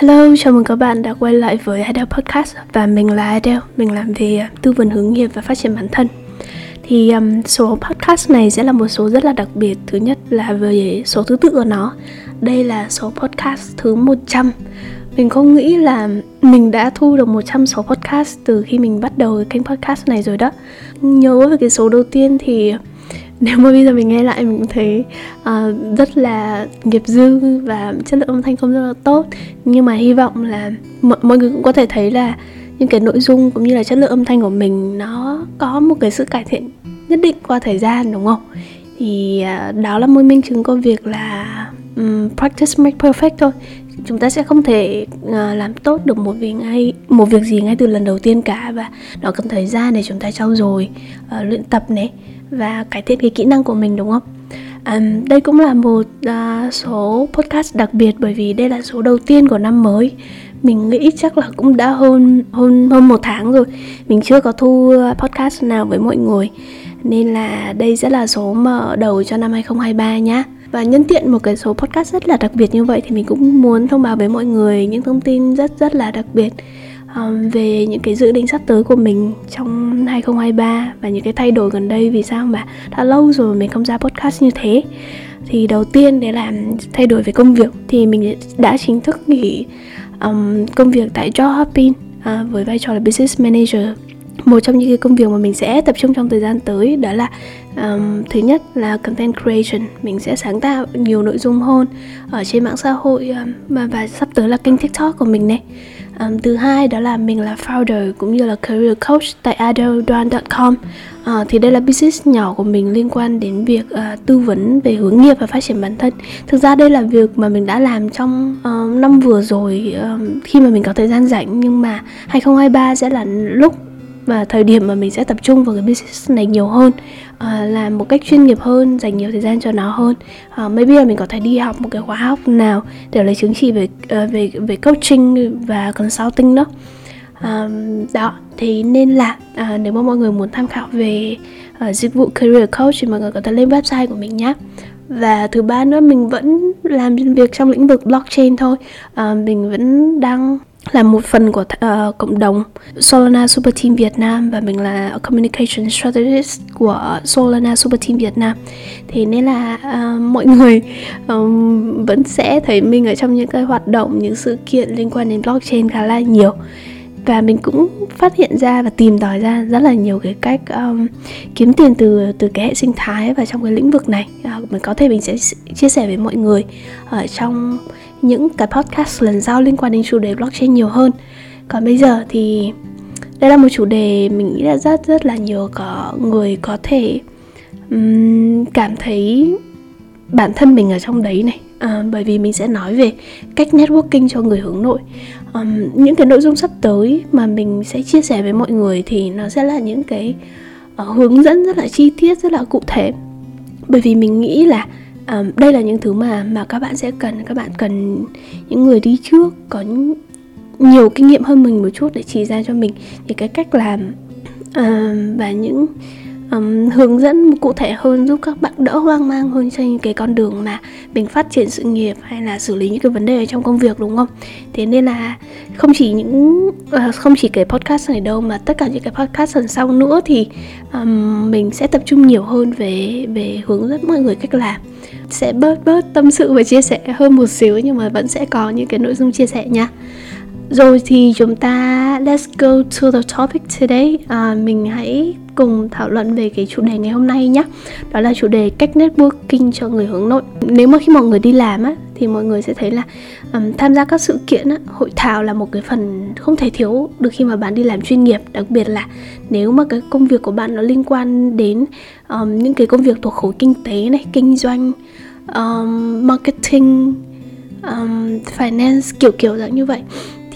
Hello, chào mừng các bạn đã quay lại với Adele Podcast và mình là Adele, mình làm về à, tư vấn hướng nghiệp và phát triển bản thân. Thì um, số podcast này sẽ là một số rất là đặc biệt. Thứ nhất là về số thứ tự của nó. Đây là số podcast thứ 100. Mình không nghĩ là mình đã thu được 100 số podcast từ khi mình bắt đầu kênh podcast này rồi đó. Nhớ về cái số đầu tiên thì nếu mà bây giờ mình nghe lại mình thấy uh, rất là nghiệp dư và chất lượng âm thanh không rất là tốt. Nhưng mà hy vọng là mọi, mọi người cũng có thể thấy là những cái nội dung cũng như là chất lượng âm thanh của mình nó có một cái sự cải thiện nhất định qua thời gian đúng không? Thì uh, đó là một minh chứng của việc là um, practice make perfect thôi. Chúng ta sẽ không thể uh, làm tốt được một việc ngay một việc gì ngay từ lần đầu tiên cả và nó cần thời gian để chúng ta trau dồi uh, luyện tập này và cải thiện cái kỹ năng của mình đúng không? Um, đây cũng là một uh, số podcast đặc biệt bởi vì đây là số đầu tiên của năm mới. Mình nghĩ chắc là cũng đã hơn hơn hơn một tháng rồi. Mình chưa có thu podcast nào với mọi người. Nên là đây sẽ là số mở đầu cho năm 2023 nhá. Và nhân tiện một cái số podcast rất là đặc biệt như vậy thì mình cũng muốn thông báo với mọi người những thông tin rất rất là đặc biệt um, về những cái dự định sắp tới của mình trong 2023 và những cái thay đổi gần đây vì sao mà đã lâu rồi mình không ra podcast như thế? Thì đầu tiên để làm thay đổi về công việc. Thì mình đã chính thức nghỉ um, công việc tại Job Hopping uh, à, với vai trò là business manager một trong những cái công việc mà mình sẽ tập trung trong thời gian tới đó là um, thứ nhất là content creation. Mình sẽ sáng tạo nhiều nội dung hơn ở trên mạng xã hội um, và, và sắp tới là kênh tiktok của mình này. Um, thứ hai đó là mình là founder cũng như là career coach tại adeldoan.com uh, ờ, thì đây là business nhỏ của mình liên quan đến việc uh, tư vấn về hướng nghiệp và phát triển bản thân. Thực ra đây là việc mà mình đã làm trong uh, năm vừa rồi uh, khi mà mình có thời gian rảnh nhưng mà 2023 sẽ là lúc và thời điểm mà mình sẽ tập trung vào cái business này nhiều hơn uh, làm một cách chuyên nghiệp hơn dành nhiều thời gian cho nó hơn. Uh, maybe là mình có thể đi học một cái khóa học nào để lấy chứng chỉ về uh, về về coaching và consulting đó. Uh, đó thì nên là uh, nếu mà mọi người muốn tham khảo về uh, dịch vụ career coach thì mọi người có thể lên website của mình nhé và thứ ba nữa mình vẫn làm việc trong lĩnh vực blockchain thôi. Uh, mình vẫn đang là một phần của uh, cộng đồng Solana Super Team Việt Nam và mình là communication strategist của Solana Super Team Việt Nam. Thì nên là uh, mọi người um, vẫn sẽ thấy mình ở trong những cái hoạt động những sự kiện liên quan đến blockchain khá là nhiều. Và mình cũng phát hiện ra và tìm tòi ra rất là nhiều cái cách um, kiếm tiền từ từ cái hệ sinh thái và trong cái lĩnh vực này. Uh, mình có thể mình sẽ chia sẻ với mọi người ở trong những cái podcast lần sau liên quan đến chủ đề blockchain nhiều hơn. Còn bây giờ thì đây là một chủ đề mình nghĩ là rất rất là nhiều có người có thể um, cảm thấy bản thân mình ở trong đấy này. À, bởi vì mình sẽ nói về cách networking cho người hướng nội. Um, những cái nội dung sắp tới mà mình sẽ chia sẻ với mọi người thì nó sẽ là những cái uh, hướng dẫn rất là chi tiết rất là cụ thể. Bởi vì mình nghĩ là um, đây là những thứ mà mà các bạn sẽ cần các bạn cần những người đi trước có nhiều kinh nghiệm hơn mình một chút để chỉ ra cho mình những cái cách làm uh, và những um, hướng dẫn cụ thể hơn giúp các bạn đỡ hoang mang hơn trên cái con đường mà mình phát triển sự nghiệp hay là xử lý những cái vấn đề trong công việc đúng không? Thế nên là không chỉ những uh, không chỉ cái podcast này đâu mà tất cả những cái podcast lần sau nữa thì um, mình sẽ tập trung nhiều hơn về về hướng dẫn mọi người cách làm. Sẽ bớt bớt tâm sự và chia sẻ hơn một xíu nhưng mà vẫn sẽ có những cái nội dung chia sẻ nha rồi thì chúng ta let's go to the topic today. À, mình hãy cùng thảo luận về cái chủ đề ngày hôm nay nhé đó là chủ đề cách networking cho người hướng nội. Nếu mà khi mọi người đi làm á thì mọi người sẽ thấy là um, tham gia các sự kiện á, hội thảo là một cái phần không thể thiếu được khi mà bạn đi làm chuyên nghiệp. Đặc biệt là nếu mà cái công việc của bạn nó liên quan đến um, những cái công việc thuộc khối kinh tế này kinh doanh um, marketing um, finance kiểu kiểu dạng như vậy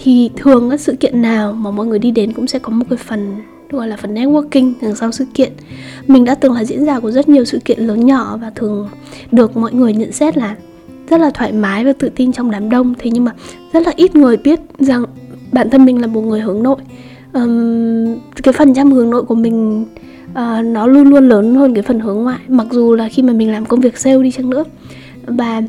thì thường các sự kiện nào mà mọi người đi đến cũng sẽ có một cái phần gọi là phần networking đằng sau sự kiện. Mình đã từng là diễn giả của rất nhiều sự kiện lớn nhỏ và thường được mọi người nhận xét là rất là thoải mái và tự tin trong đám đông. Thế nhưng mà rất là ít người biết rằng bản thân mình là một người hướng nội. Um, cái phần trăm hướng nội của mình uh, nó luôn luôn lớn hơn cái phần hướng ngoại. Mặc dù là khi mà mình làm công việc sale đi chăng nữa và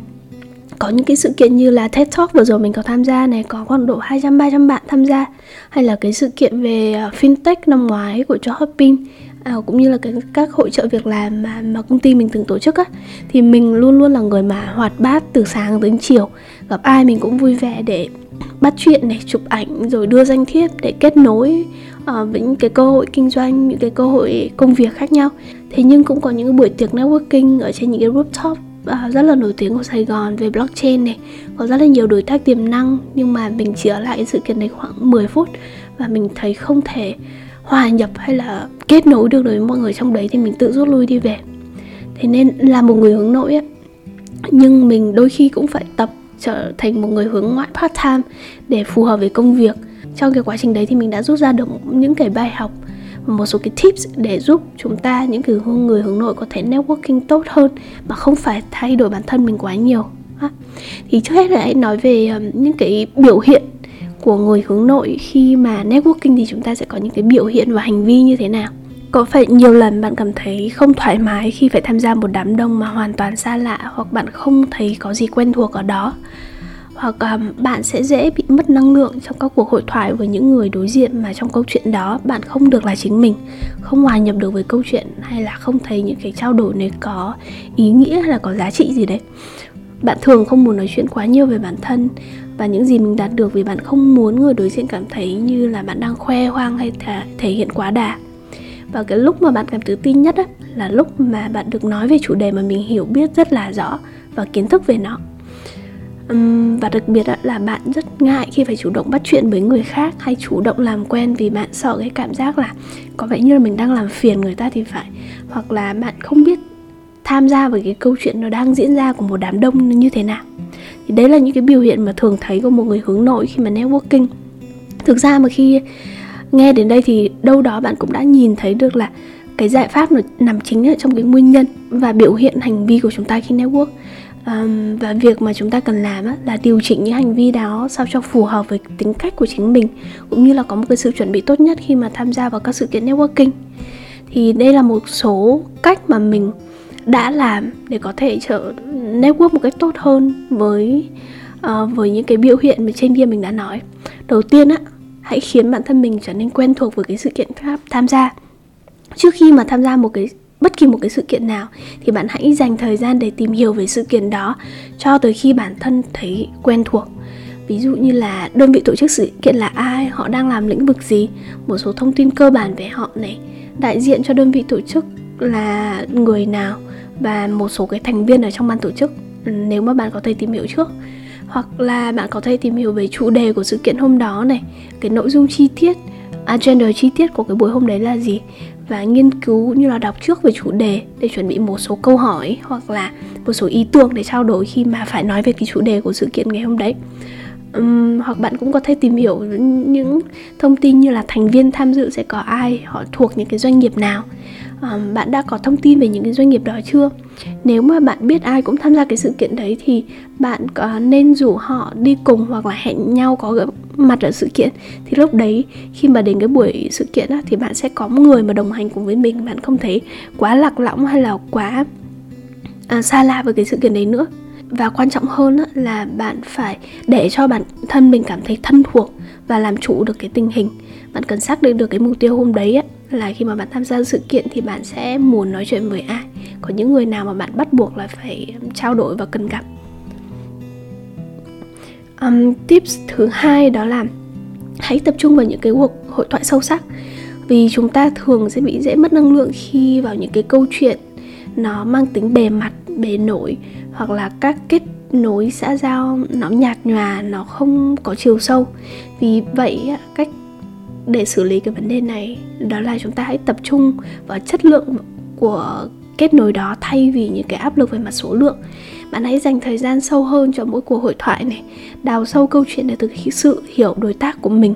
có những cái sự kiện như là TED Talk vừa rồi mình có tham gia này có khoảng độ 200 300 bạn tham gia hay là cái sự kiện về à, fintech năm ngoái của cho Hopping à, cũng như là cái, các hội trợ việc làm mà mà công ty mình từng tổ chức á thì mình luôn luôn là người mà hoạt bát từ sáng đến chiều. Gặp ai mình cũng vui vẻ để bắt chuyện này chụp ảnh rồi đưa danh thiếp để kết nối uh, với những cái cơ hội kinh doanh những cái cơ hội công việc khác nhau. Thế nhưng cũng có những buổi tiệc networking ở trên những cái rooftop uh, rất là nổi tiếng của Sài Gòn về blockchain này. Có rất là nhiều đối tác tiềm năng nhưng mà mình chỉ ở lại sự kiện này khoảng 10 phút và mình thấy không thể hòa nhập hay là kết nối được với mọi người trong đấy thì mình tự rút lui đi về. Thế nên là một người hướng nội ấy nhưng mình đôi khi cũng phải tập trở thành một người hướng ngoại part time để phù hợp với công việc. Trong cái quá trình đấy thì mình đã rút ra được những cái bài học một số cái tips để giúp chúng ta, những cái người hướng nội có thể networking tốt hơn mà không phải thay đổi bản thân mình quá nhiều. Thì trước hết là hãy nói về ờ, những cái biểu hiện của người hướng nội khi mà networking thì chúng ta sẽ có những cái biểu hiện và hành vi như thế nào. Có phải nhiều lần bạn cảm thấy không thoải mái khi phải tham gia một đám đông mà hoàn toàn xa lạ hoặc bạn không thấy có gì quen thuộc ở đó? Hoặc um, bạn sẽ dễ bị mất năng lượng trong các cuộc hội thoại với những người đối diện mà trong câu chuyện đó bạn không được là chính mình không hòa nhập được với câu chuyện hay là không thấy những cái trao đổi này có ý nghĩa hay là có giá trị gì đấy. Bạn thường không muốn nói chuyện quá nhiều về bản thân và những gì mình đạt được vì bạn không muốn người đối diện cảm thấy như là bạn đang khoe khoang hay thể, thể hiện quá đà. Và cái lúc mà bạn cảm tự tin nhất á, là lúc mà bạn được nói về chủ đề mà mình hiểu biết rất là rõ và kiến thức về nó. Uhm, và đặc biệt là bạn rất ngại khi phải chủ động bắt chuyện với người khác hay chủ động làm quen vì bạn sợ cái cảm giác là có vẻ như là mình đang làm phiền người ta thì phải. Hoặc là bạn không biết tham gia vào cái câu chuyện nó đang diễn ra của một đám đông như thế nào. Thì đấy là những cái biểu hiện mà thường thấy của một người hướng nội khi mà networking. Thực ra mà khi nghe đến đây thì đâu đó bạn cũng đã nhìn thấy được là cái giải pháp nó nằm chính ở trong cái nguyên nhân và biểu hiện hành vi của chúng ta khi network um, và việc mà chúng ta cần làm á, là điều chỉnh những hành vi đó sao cho phù hợp với tính cách của chính mình cũng như là có một cái sự chuẩn bị tốt nhất khi mà tham gia vào các sự kiện networking. Thì đây là một số cách mà mình đã làm để có thể trở network một cách tốt hơn với uh, với những cái biểu hiện mà trên kia mình đã nói. Đầu tiên á hãy khiến bản thân mình trở nên quen thuộc với cái sự kiện tham gia. Trước khi mà tham gia một cái bất kỳ một cái sự kiện nào, thì bạn hãy dành thời gian để tìm hiểu về sự kiện đó cho tới khi bản thân thấy quen thuộc. Ví dụ như là đơn vị tổ chức sự kiện là ai, họ đang làm lĩnh vực gì, một số thông tin cơ bản về họ này, đại diện cho đơn vị tổ chức là người nào và một số cái thành viên ở trong ban tổ chức ừ, nếu mà bạn có thể tìm hiểu trước. Hoặc là bạn có thể tìm hiểu về chủ đề của sự kiện hôm đó này, cái nội dung chi tiết, agenda chi tiết của cái buổi hôm đấy là gì và nghiên cứu như là đọc trước về chủ đề để chuẩn bị một số câu hỏi hoặc là một số ý tưởng để trao đổi khi mà phải nói về cái chủ đề của sự kiện ngày hôm đấy. Um, hoặc bạn cũng có thể tìm hiểu những thông tin như là thành viên tham dự sẽ có ai họ thuộc những cái doanh nghiệp nào. Um, bạn đã có thông tin về những cái doanh nghiệp đó chưa? Nếu mà bạn biết ai cũng tham gia cái sự kiện đấy thì bạn có nên rủ họ đi cùng hoặc là hẹn nhau có gặp mặt ở sự kiện. Thì lúc đấy khi mà đến cái buổi sự kiện á, thì bạn sẽ có một người mà đồng hành cùng với mình. Bạn không thấy quá lạc lõng hay là quá à, xa lạ với cái sự kiện đấy nữa. Và quan trọng hơn á, là bạn phải để cho bản thân mình cảm thấy thân thuộc và làm chủ được cái tình hình. Bạn cần xác định được cái mục tiêu hôm đấy á, là khi mà bạn tham gia sự kiện thì bạn sẽ muốn nói chuyện với ai. Có những người nào mà bạn bắt buộc là phải trao đổi và cần gặp um, tips thứ hai đó là hãy tập trung vào những cái cuộc hội thoại sâu sắc. Vì chúng ta thường sẽ bị dễ mất năng lượng khi vào những cái câu chuyện nó mang tính bề mặt bề nổi hoặc là các kết nối xã giao nó nhạt nhòa nó không có chiều sâu. Vì vậy cách để xử lý cái vấn đề này đó là chúng ta hãy tập trung vào chất lượng của kết nối đó thay vì những cái áp lực về mặt số lượng. Bạn hãy dành thời gian sâu hơn cho mỗi cuộc hội thoại này đào sâu câu chuyện để thực sự hiểu đối tác của mình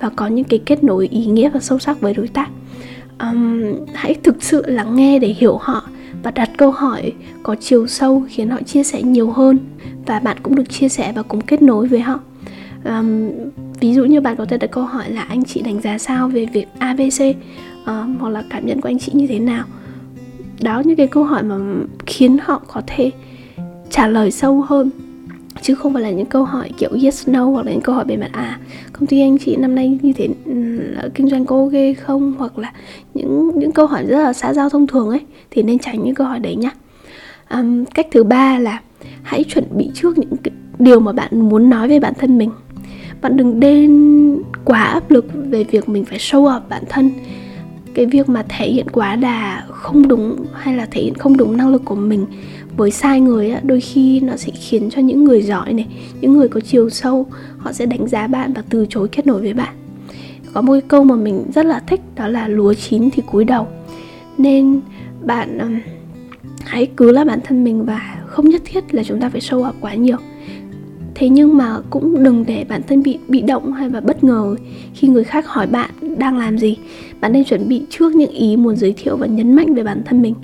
và có những cái kết nối ý nghĩa và sâu sắc với đối tác. Um, hãy thực sự lắng nghe để hiểu họ và đặt câu hỏi có chiều sâu khiến họ chia sẻ nhiều hơn và bạn cũng được chia sẻ và cùng kết nối với họ. Um, ví dụ như bạn có thể đặt câu hỏi là anh chị đánh giá sao về việc abc uh, hoặc là cảm nhận của anh chị như thế nào? Đó những cái câu hỏi mà khiến họ có thể trả lời sâu hơn chứ không phải là những câu hỏi kiểu yes no hoặc là những câu hỏi bề mặt à công ty anh chị năm nay như thế ừ, kinh doanh có ok không? hoặc là những những câu hỏi rất là xã giao thông thường ấy thì nên tránh những câu hỏi đấy nhá. Um, cách thứ ba là hãy chuẩn bị trước những cái điều mà bạn muốn nói về bản thân mình. Bạn đừng nên quá áp lực về việc mình phải show up bản thân cái việc mà thể hiện quá đà không đúng hay là thể hiện không đúng năng lực của mình với sai người á đôi khi nó sẽ khiến cho những người giỏi này những người có chiều sâu họ sẽ đánh giá bạn và từ chối kết nối với bạn. Có một cái câu mà mình rất là thích đó là lúa chín thì cúi đầu nên bạn um, hãy cứ là bản thân mình và không nhất thiết là chúng ta phải show up quá nhiều thế nhưng mà cũng đừng để bản thân bị bị động hay là bất ngờ khi người khác hỏi bạn đang làm gì. Bạn nên chuẩn bị trước những ý muốn giới thiệu và nhấn mạnh về bản thân mình.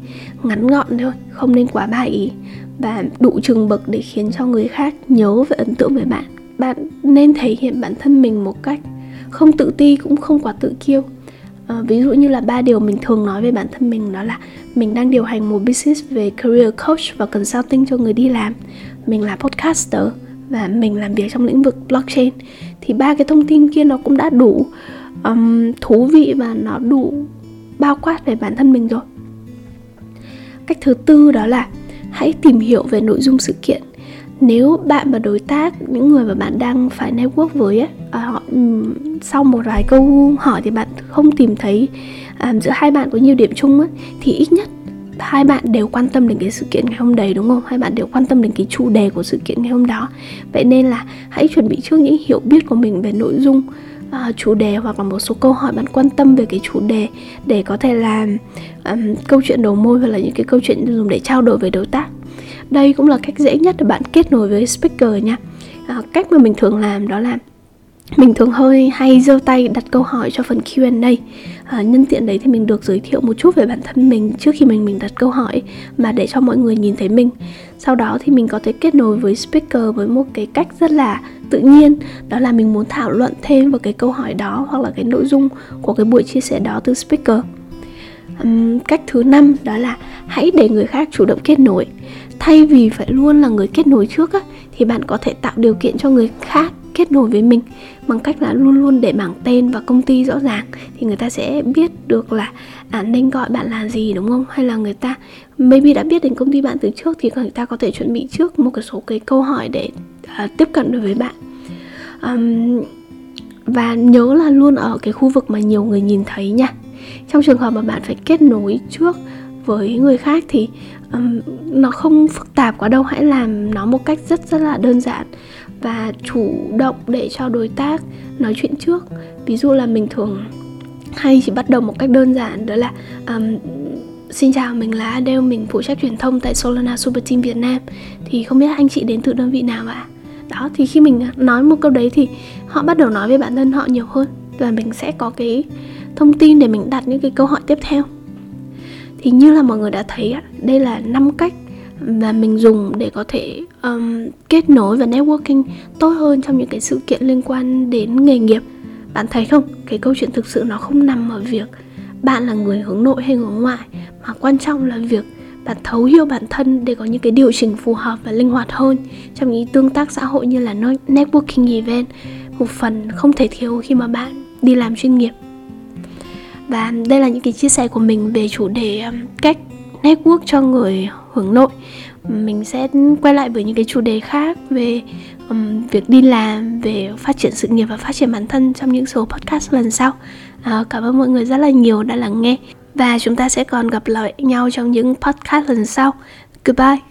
Ngắn gọn thôi không nên quá ba ý. Và đủ chừng bậc để khiến cho người khác nhớ và ấn tượng về bạn. Bạn nên thể hiện bản thân mình một cách không tự ti cũng không quá tự kiêu. À, ví dụ như là ba điều mình thường nói về bản thân mình đó là mình đang điều hành một business về career coach và consulting cho người đi làm. Mình là podcaster và mình làm việc trong lĩnh vực blockchain thì ba cái thông tin kia nó cũng đã đủ um, thú vị và nó đủ bao quát về bản thân mình rồi. Cách thứ tư đó là hãy tìm hiểu về nội dung sự kiện. Nếu bạn và đối tác những người mà bạn đang phải network với ấy, à, họ ừ, sau một vài câu hỏi thì bạn không tìm thấy à, giữa hai bạn có nhiều điểm chung ấy, thì ít nhất hai bạn đều quan tâm đến cái sự kiện ngày hôm đấy đúng không? Hai bạn đều quan tâm đến cái chủ đề của sự kiện ngày hôm đó. Vậy nên là hãy chuẩn bị trước những hiểu biết của mình về nội dung uh, chủ đề hoặc là một số câu hỏi bạn quan tâm về cái chủ đề để có thể làm um, câu chuyện đầu môi hoặc là những cái câu chuyện dùng để trao đổi với đối tác. Đây cũng là cách dễ nhất để bạn kết nối với speaker nha. Uh, cách mà mình thường làm đó là mình thường hơi hay giơ tay đặt câu hỏi cho phần Q&A à, nhân tiện đấy thì mình được giới thiệu một chút về bản thân mình trước khi mình mình đặt câu hỏi mà để cho mọi người nhìn thấy mình. Sau đó thì mình có thể kết nối với speaker với một cái cách rất là tự nhiên đó là mình muốn thảo luận thêm vào cái câu hỏi đó hoặc là cái nội dung của cái buổi chia sẻ đó từ speaker. Um, cách thứ năm đó là hãy để người khác chủ động kết nối. Thay vì phải luôn là người kết nối trước á, thì bạn có thể tạo điều kiện cho người khác kết nối với mình bằng cách là luôn luôn để bảng tên và công ty rõ ràng. Thì người ta sẽ biết được là à, nên gọi bạn là gì đúng không? Hay là người ta maybe đã biết đến công ty bạn từ trước thì người ta có thể chuẩn bị trước một cái số cái câu hỏi để uh, tiếp cận đối với bạn. Um, và nhớ là luôn ở cái khu vực mà nhiều người nhìn thấy nha. Trong trường hợp mà bạn phải kết nối trước với người khác thì um, nó không phức tạp quá đâu. Hãy làm nó một cách rất rất là đơn giản và chủ động để cho đối tác nói chuyện trước ví dụ là mình thường hay chỉ bắt đầu một cách đơn giản đó là um, Xin chào, mình là Adele, mình phụ trách truyền thông tại Solana Super Team Việt Nam Thì không biết anh chị đến từ đơn vị nào ạ? À? Đó, thì khi mình à, nói một câu đấy thì họ bắt đầu nói về bản thân họ nhiều hơn Và mình sẽ có cái thông tin để mình đặt những cái câu hỏi tiếp theo Thì như là mọi người đã thấy, đây là năm cách và mình dùng để có thể um, kết nối và networking tốt hơn trong những cái sự kiện liên quan đến nghề nghiệp. Bạn thấy không? Cái câu chuyện thực sự nó không nằm ở việc bạn là người hướng nội hay hướng ngoại mà quan trọng là việc bạn thấu hiểu bản thân để có những cái điều chỉnh phù hợp và linh hoạt hơn trong những tương tác xã hội như là networking event một phần không thể thiếu khi mà bạn đi làm chuyên nghiệp. Và đây là những cái chia sẻ của mình về chủ đề um, cách network cho người hướng nội. Mình sẽ quay lại với những cái chủ đề khác về um, việc đi làm về phát triển sự nghiệp và phát triển bản thân trong những số podcast lần sau. À, cảm ơn mọi người rất là nhiều đã lắng nghe. Và chúng ta sẽ còn gặp lại nhau trong những podcast lần sau. Goodbye.